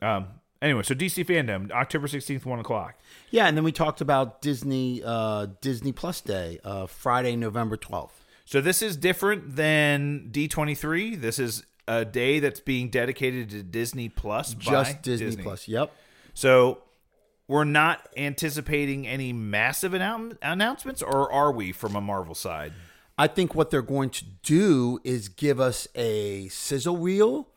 Um. Anyway, so DC fandom, October sixteenth, one o'clock. Yeah, and then we talked about Disney uh, Disney Plus Day, uh, Friday, November 12th. So this is different than D23. This is a day that's being dedicated to Disney Plus by Just Disney, Plus. Yep. So we're not anticipating any massive annou- announcements, or are we from a Marvel side? I think what they're going to do is give us a sizzle reel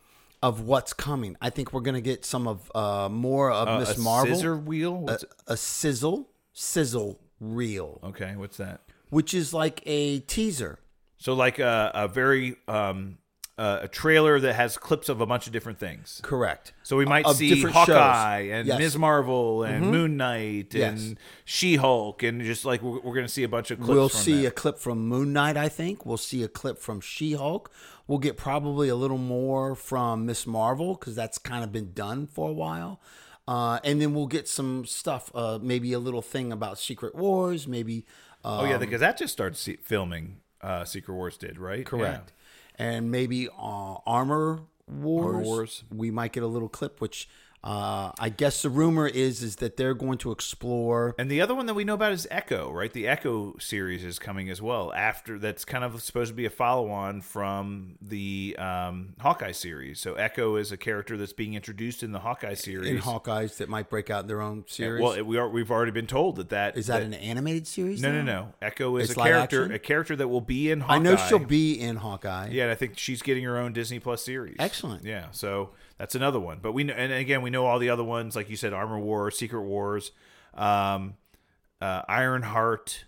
of what's coming. I think we're going to get some of uh, more of Uh, Miss a Marvel. scissor wheel. What's a sizzle sizzle reel, okay, what's that? Which is like a teaser. So like a, a very um, uh, a trailer that has clips of a bunch of different things. Correct. So we might Of see different Hawkeye shows. and Yes. Mm-hmm. Ms. Marvel and Moon Knight and Yes. She Hulk and just like we're, we're going to see a bunch of clips. We'll from see that. a clip from Moon Knight, I think. We'll see a clip from She Hulk. We'll get probably a little more from Miss Marvel because that's kind of been done for a while. Uh, and then we'll get some stuff, uh, maybe a little thing about Secret Wars, maybe. Uh, Oh yeah, because that just started see- filming uh, Secret Wars did, right? Correct. And maybe uh, Armor Wars. Wars. We might get a little clip, which uh, I guess the rumor is is that they're going to explore. And the other one that we know about is Echo, right? The Echo series is coming as well. After that's kind of supposed to be a follow-on from the um, Hawkeye series. So Echo is a character that's being introduced in the Hawkeye series. in Hawkeyes that might break out in their own series. well, we are we've already been told that that is that, an animated series? no, no, now? no. Echo is It's a character, action? a character that will be in Hawkeye. I know she'll be in Hawkeye. Yeah, and I think she's getting her own Disney Plus series. Excellent. Yeah, so that's another one. But we know, and again, we know all the other ones, like you said, Armor War, Secret Wars, um, uh, Ironheart.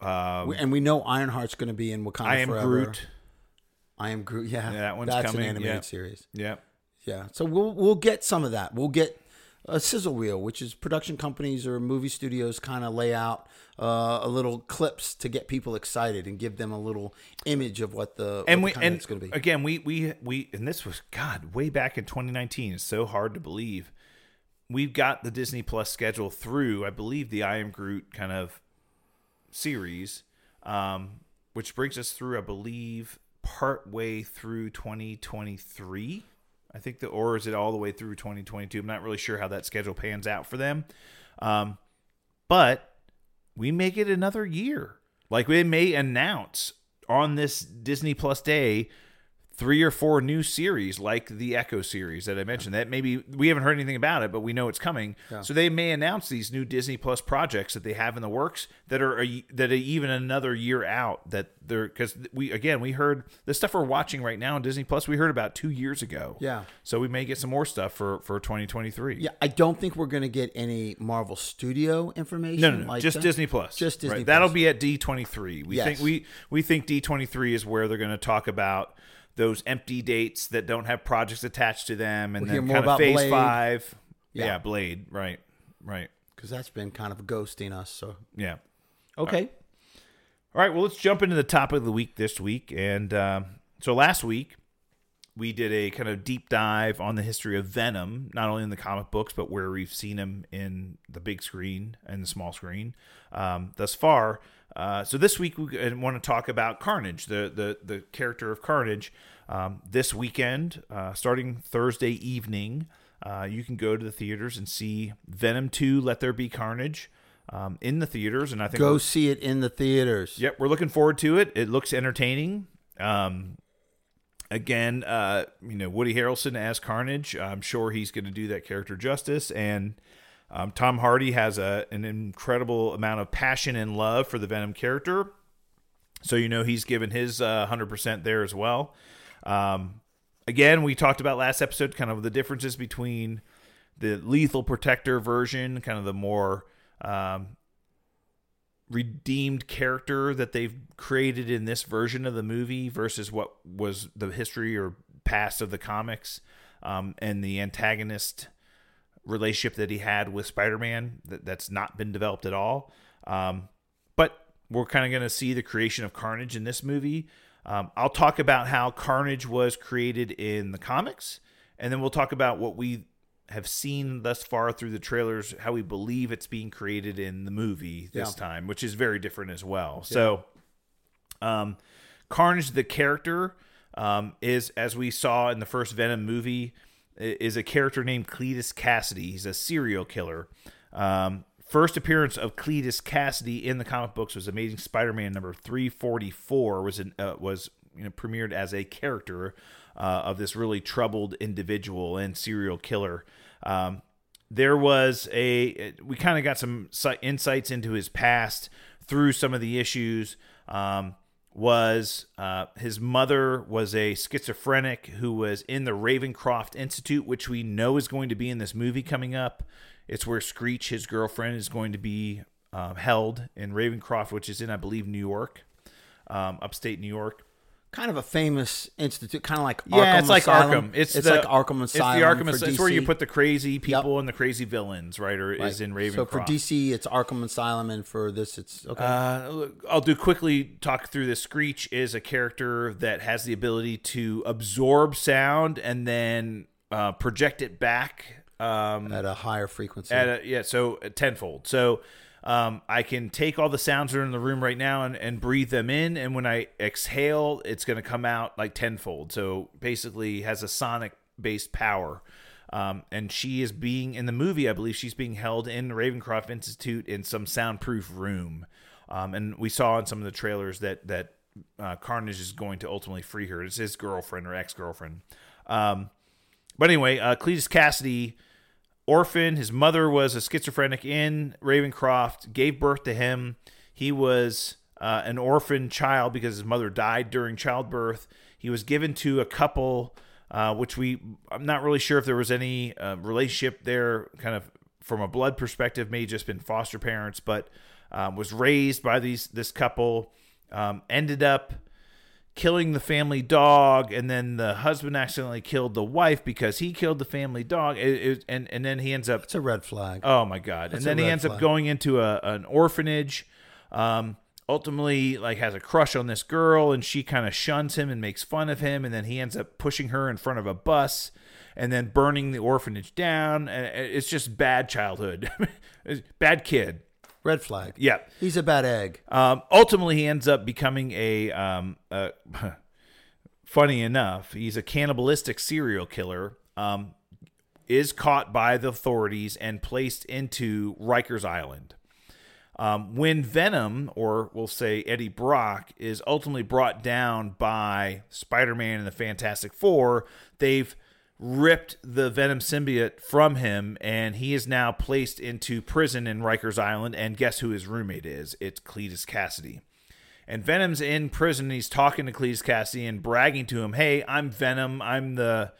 Um, and we know Ironheart's going to be in Wakanda I am Forever. Groot. I am Groot. Yeah, Yeah, that one's that's coming, an animated yeah. series. Yeah, Yeah, so we'll we'll get some of that. We'll get a sizzle reel, which is production companies or movie studios kind of lay out uh, a little clips to get people excited and give them a little image of what the and what we the and content's going to be. again, we we we and this was God way back in 2019. It's so hard to believe. We've got the Disney Plus schedule through, I believe, the I Am Groot kind of series, um, which brings us through, I believe, part way through 2023. I think the or is it all the way through 2022? I'm not really sure how that schedule pans out for them. Um, but we make it another year. Like we may announce on this Disney Plus day three or four new series like the Echo series that I mentioned. That maybe we haven't heard anything about it, but we know it's coming. So they may announce these new Disney Plus projects that they have in the works that are a, that are even another year out. That they're because we again we heard the stuff we're watching right now on Disney Plus. We heard about two years ago. Yeah. So we may get some more stuff for for 2023. yeah, I don't think we're going to get any Marvel Studio information. No, no, no. like just that. Disney Plus. Just Disney Right. That'll be at D twenty three. We Yes. think we we think D twenty three is where they're going to talk about those empty dates that don't have projects attached to them, and We'll then more kind of Phase Blade. Five. Yeah. Yeah. Blade. Right. Right. because that's been kind of ghosting us. So Yeah. okay, All right. Well, let's jump into the topic of the week this week. And um, so last week we did a kind of deep dive on the history of Venom, not only in the comic books, but where we've seen him in the big screen and the small screen um, thus far. Uh, so this week we want to talk about Carnage, the the the character of Carnage. Um, this weekend, uh, starting Thursday evening, uh, you can go to the theaters and see Venom Two: Let There Be Carnage um, in the theaters, and I think go see it in the theaters. Yep, we're looking forward to it. It looks entertaining. Um, again, uh, you know, Woody Harrelson as Carnage. I'm sure he's going to do that character justice. And um, Tom Hardy has a an incredible amount of passion and love for the Venom character. So you know he's given his uh, 100% there as well. Um, again, we talked about last episode kind of the differences between the Lethal Protector version, kind of the more um, redeemed character that they've created in this version of the movie versus what was the history or past of the comics um, and the antagonist relationship that he had with Spider-Man that, that's not been developed at all. Um, but we're kind of going to see the creation of Carnage in this movie. Um, I'll talk about how Carnage was created in the comics, and then we'll talk about what we have seen thus far through the trailers, how we believe it's being created in the movie this Yeah. time, which is very different as well. So, um, Carnage, the character, um, is as we saw in the first Venom movie, is a character named Cletus Kasady. He's a serial killer. Um, first appearance of Cletus Kasady in the comic books was Amazing Spider-Man number three forty four. Was an, uh, was you know premiered as a character uh, of this really troubled individual and serial killer. Um, there was a we kind of got some insights into his past through some of the issues um, was uh, his mother was a schizophrenic who was in the ravencroft institute which we know is going to be in this movie coming up. It's where screech his girlfriend is going to be um, held in ravencroft which is in i believe new york um, upstate new york Kind of a famous institute, kind of like yeah, Arkham it's like Asylum. Arkham. It's, it's the, like Arkham Asylum. It's the Arkham Asylum. It's where you put the crazy people and the crazy villains, right? Or Right. is in Ravencroft. So for DC, it's Arkham Asylum, and for this, it's okay. Uh, I'll do quickly talk through this. Screech is a character that has the ability to absorb sound and then uh, project it back um, at a higher frequency. at a, yeah, so tenfold. So um, I can take all the sounds that are in the room right now and, and breathe them in, and when I exhale, it's going to come out like tenfold. So basically, has a sonic based power. Um, and she is being in the movie. I believe she's being held in Ravencroft Institute in some soundproof room. Um, and we saw in some of the trailers that that uh, Carnage is going to ultimately free her. It's his girlfriend or ex girlfriend. Um, but anyway, uh, Cletus Kasady, orphan. His mother was a schizophrenic in Ravencroft, gave birth to him. He was uh, an orphan child because his mother died during childbirth. He was given to a couple, uh, which we, I'm not really sure if there was any uh, relationship there, kind of from a blood perspective, may just been foster parents, but um, was raised by these this couple. Um, ended up killing the family dog, and then the husband accidentally killed the wife because he killed the family dog. It, it, and and then he ends up It's a red flag. Oh my god! That's and then he ends up going into a an orphanage. Um, ultimately, like has a crush on this girl, and she kind of shuns him and makes fun of him. And then he ends up pushing her in front of a bus, and then burning the orphanage down. And it's just bad childhood, bad kid. Red flag. Yeah. He's a bad egg. Um, ultimately, he ends up becoming a. Um, a funny enough, he's a cannibalistic serial killer. Um, is caught by the authorities and placed into Rikers Island. Um, when Venom, or we'll say Eddie Brock, is ultimately brought down by Spider Man and the Fantastic Four, they've ripped the Venom symbiote from him, and he is now placed into prison in Rikers Island. And guess who his roommate is? It's Cletus Kasady. And Venom's in prison. And he's talking to Cletus Kasady and bragging to him, "Hey, I'm Venom. I'm the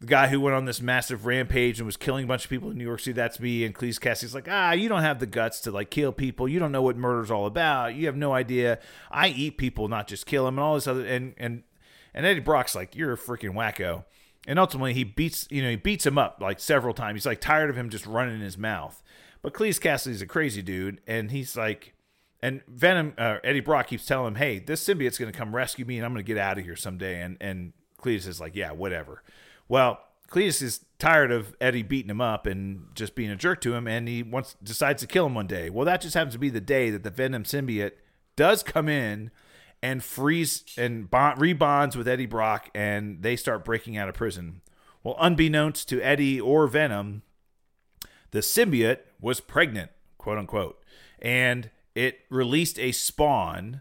the guy who went on this massive rampage and was killing a bunch of people in New York City. That's me." And Cletus Kasady's like, "Ah, you don't have the guts to like kill people. You don't know what murder's all about. You have no idea. I eat people, not just kill them." And all this other and and and Eddie Brock's like, "You're a freaking wacko." And ultimately, he beats you know he beats him up like several times. He's like tired of him just running in his mouth. But Cletus Kasady's a crazy dude, and he's like, and Venom, uh, Eddie Brock keeps telling him, "Hey, this symbiote's going to come rescue me, and I'm going to get out of here someday." And and Cletus is like, "Yeah, whatever." Well, Cletus is tired of Eddie beating him up and just being a jerk to him, and he wants decides to kill him one day. Well, that just happens to be the day that the Venom symbiote does come in and freeze and bond, rebonds with Eddie Brock, and they start breaking out of prison. Well, unbeknownst to Eddie or Venom, the symbiote was pregnant, quote unquote, and it released a spawn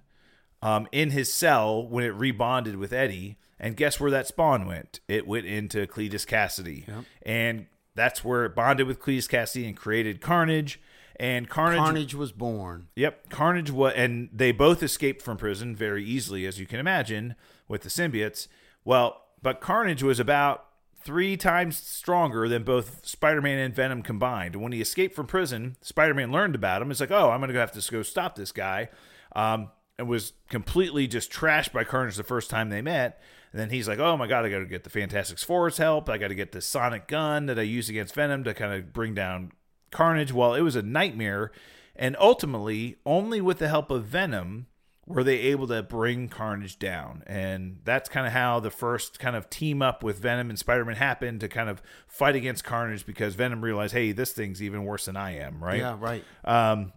um, in his cell when it rebonded with Eddie. And guess where that spawn went? It went into Cletus Kasady, and that's where it bonded with Cletus Kasady and created Carnage. And Carnage, Carnage was born. Yep, Carnage was, and they both escaped from prison very easily, as you can imagine, with the symbiotes. Well, but Carnage was about three times stronger than both Spider-Man and Venom combined. And when he escaped from prison, Spider-Man learned about him. It's like, oh, I'm going to have to go stop this guy, um, and was completely just trashed by Carnage the first time they met. And then he's like, oh my god, I got to get the Fantastic Four's help. I got to get the sonic gun that I use against Venom to kind of bring down Carnage. Well, it was a nightmare, and ultimately, only with the help of Venom were they able to bring Carnage down. And that's kind of how the first kind of team up with Venom and Spider Man happened to kind of fight against Carnage because Venom realized, hey, this thing's even worse than I am, right? Yeah, right. Um,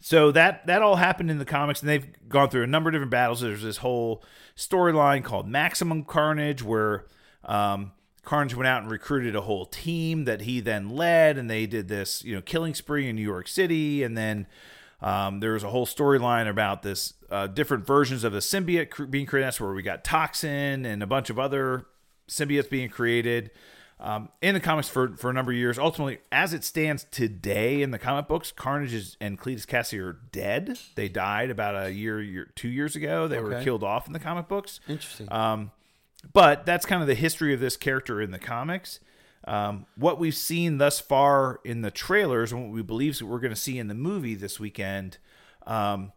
so that that all happened in the comics, and they've gone through a number of different battles. There's this whole storyline called Maximum Carnage, where um, Carnage went out and recruited a whole team that he then led, and they did this, you know, killing spree in New York City, and then um, there was a whole storyline about this uh, different versions of the symbiote being created. That's where we got Toxin and a bunch of other symbiotes being created um, in the comics for, for a number of years. Ultimately, as it stands today in the comic books, Carnage is, and Cletus Kasady are dead. They died about a year, year two years ago. They were killed off in the comic books. Interesting. Um, but that's kind of the history of this character in the comics. Um, what we've seen thus far in the trailers and what we believe we're going to see in the movie this weekend, um,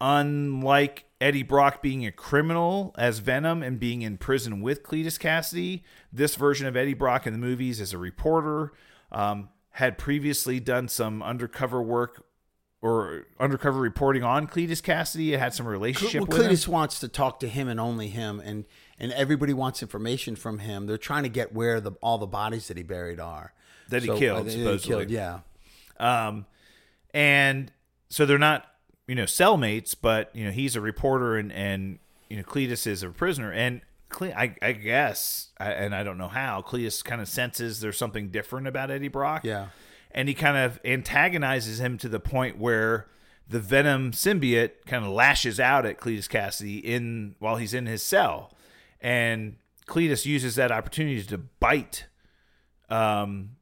unlike Eddie Brock being a criminal as Venom and being in prison with Cletus Kasady, this version of Eddie Brock in the movies is a reporter. Um, had previously done some undercover work or undercover reporting on Cletus Kasady. It had some relationship well, with him. Cletus wants to talk to him and only him, and and everybody wants information from him. They're trying to get where the all the bodies that he buried are That he killed, uh, that he supposedly. killed, yeah. Um, and so they're not you know cellmates, but you know he's a reporter and and you know Cletus is a prisoner, and Cle- I, I guess, I, and I don't know how Cletus kind of senses there's something different about Eddie Brock, Yeah. and he kind of antagonizes him to the point where the Venom symbiote kind of lashes out at Cletus Kasady in while he's in his cell, and Cletus uses that opportunity to bite um,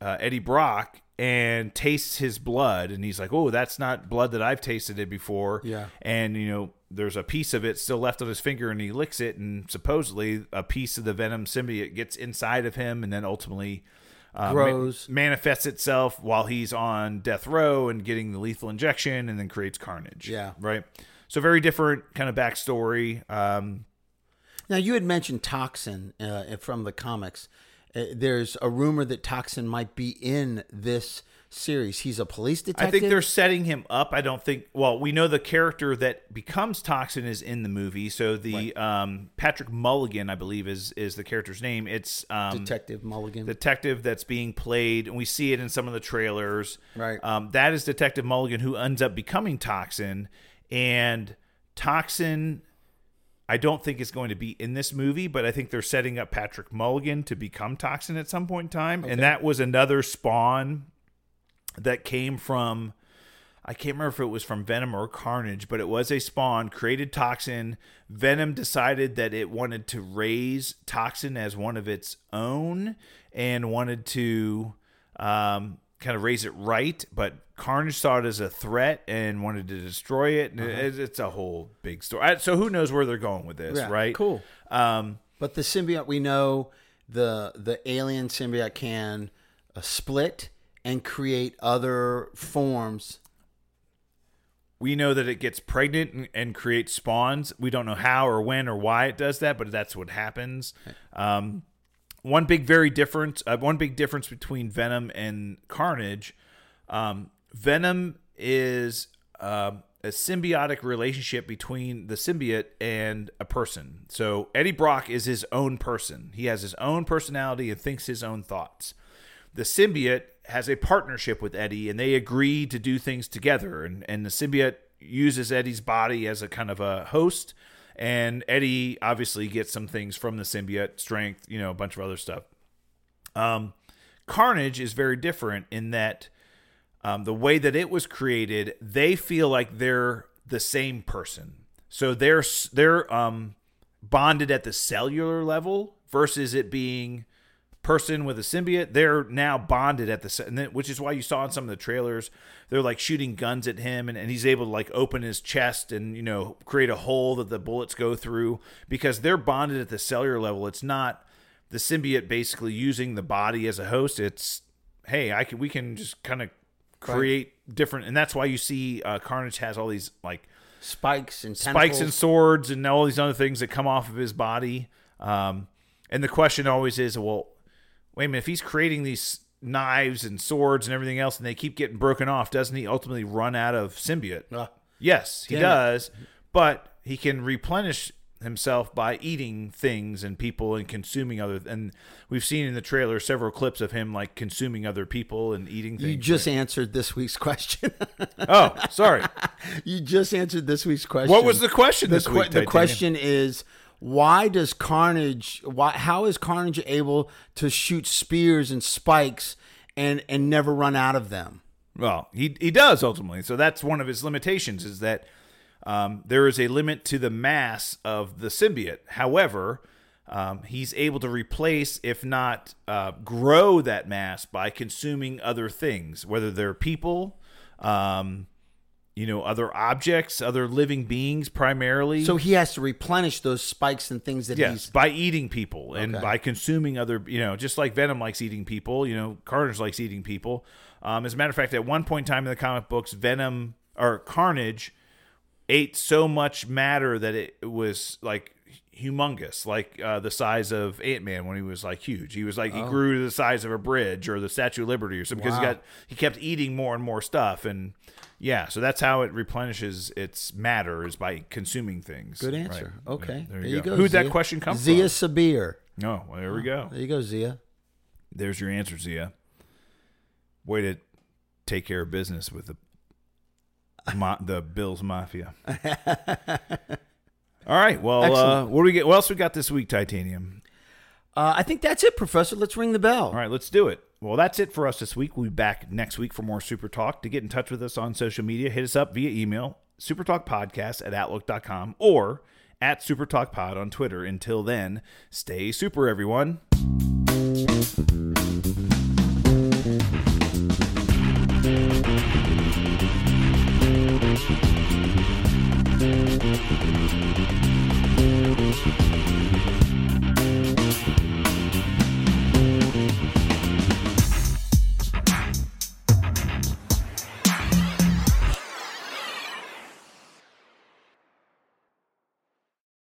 uh, Eddie Brock and tastes his blood, and he's like, "Oh, that's not blood that I've tasted it before." Yeah. and you know, there's a piece of it still left on his finger, and he licks it, and supposedly a piece of the Venom symbiote gets inside of him, and then ultimately. Uh, ma- Grows. manifests itself while he's on death row and getting the lethal injection, and then creates carnage. Yeah. right. So very different kind of backstory. Um, Now you had mentioned Toxin uh, from the comics. Uh, there's a rumor that Toxin might be in this series. He's a police detective. I think they're setting him up. I don't think. Well, we know the character that becomes Toxin is in the movie. So the um, Patrick Mulligan, I believe, is is the character's name. It's um, Detective Mulligan. detective that's being played, and we see it in some of the trailers. Right. Um, that is Detective Mulligan, who ends up becoming Toxin, and Toxin. I don't think is going to be in this movie, but I think they're setting up Patrick Mulligan to become Toxin at some point in time, and that was another spawn that came from I can't remember if it was from Venom or Carnage, but it was a spawn created Toxin. Venom decided that it wanted to raise Toxin as one of its own and wanted to um, kind of raise it right, but Carnage saw it as a threat and wanted to destroy it. And it- It's a whole big story. So who knows where they're going with this, Yeah, right? Cool. Um, But the symbiote, we know the the alien symbiote can uh, split and create other forms. we know that it gets pregnant and, and creates spawns. We don't know how or when or why it does that, but that's what happens. Um, one big, very different, uh, one big difference between Venom and Carnage. Um, Venom is um a symbiotic relationship between the symbiote and a person. So Eddie Brock is his own person. He has his own personality and thinks his own thoughts the symbiote has a partnership with Eddie and they agree to do things together and, and the symbiote uses Eddie's body as a kind of a host and Eddie obviously gets some things from the symbiote strength you know a bunch of other stuff um, Carnage is very different in that um, the way that it was created they feel like they're the same person so they're they're um, bonded at the cellular level versus it being person with a symbiote, they're now bonded at the which is why you saw in some of the trailers they're like shooting guns at him and, and he's able to like open his chest and you know create a hole that the bullets go through because they're bonded at the cellular level. It's not the symbiote basically using the body as a host. It's hey, I can we can just kind of create different and that's why you see uh, Carnage has all these like Spikes and spikes and swords and all these other things that come off of his body. Um, and the question always is, well, wait a minute, if he's creating these knives and swords and everything else, and they keep getting broken off, doesn't he ultimately run out of symbiote? Ah. yes, he Damn it. does, but he can replenish himself by eating things and people and consuming other. And we've seen in the trailer several clips of him like consuming other people and eating things. You just answered this week's question. oh, sorry. you just answered this week's question. What was the question The, this week? the Titanium? question is why does Carnage? Why? How is Carnage able to shoot spears and spikes and and never run out of them? Well, he he does ultimately. So that's one of his limitations is that um, there is a limit to the mass of the symbiote. However, um, he's able to replace, if not uh, grow, that mass by consuming other things, whether they're people, um, you know, other objects, other living beings, primarily. So he has to replenish those spikes and things that Yes, he's. by eating people and Okay. by consuming other, you know, just like Venom likes eating people, you know, Carnage likes eating people. Um, as a matter of fact, at one point in time in the comic books, Venom or Carnage ate so much matter that it was like humongous, like uh, the size of Ant Man when he was like huge. He was like he grew to the size of a bridge or the Statue of Liberty or something because he got he kept eating more and more stuff and. Yeah, so that's how it replenishes its matter is by consuming things. Good answer. Right. Okay, There there you go. go. Who'd that question come Zia from? Zia Sabir. No, well, there we go. There you go, Zia. There's your answer, Zia. Way to take care of business with the Ma- the Bills Mafia. All right. Well, uh, what do we get? What else we got this week, Titanium? Uh, I think that's it, Professor. Let's ring the bell. All right, let's do it. Well, that's it for us this week. We'll be back next week for more Super Talk. To get in touch with us on social media, hit us up via email, supertalkpodcast at outlook.com or at supertalkpod on Twitter. Until then, stay super, everyone. Thank you.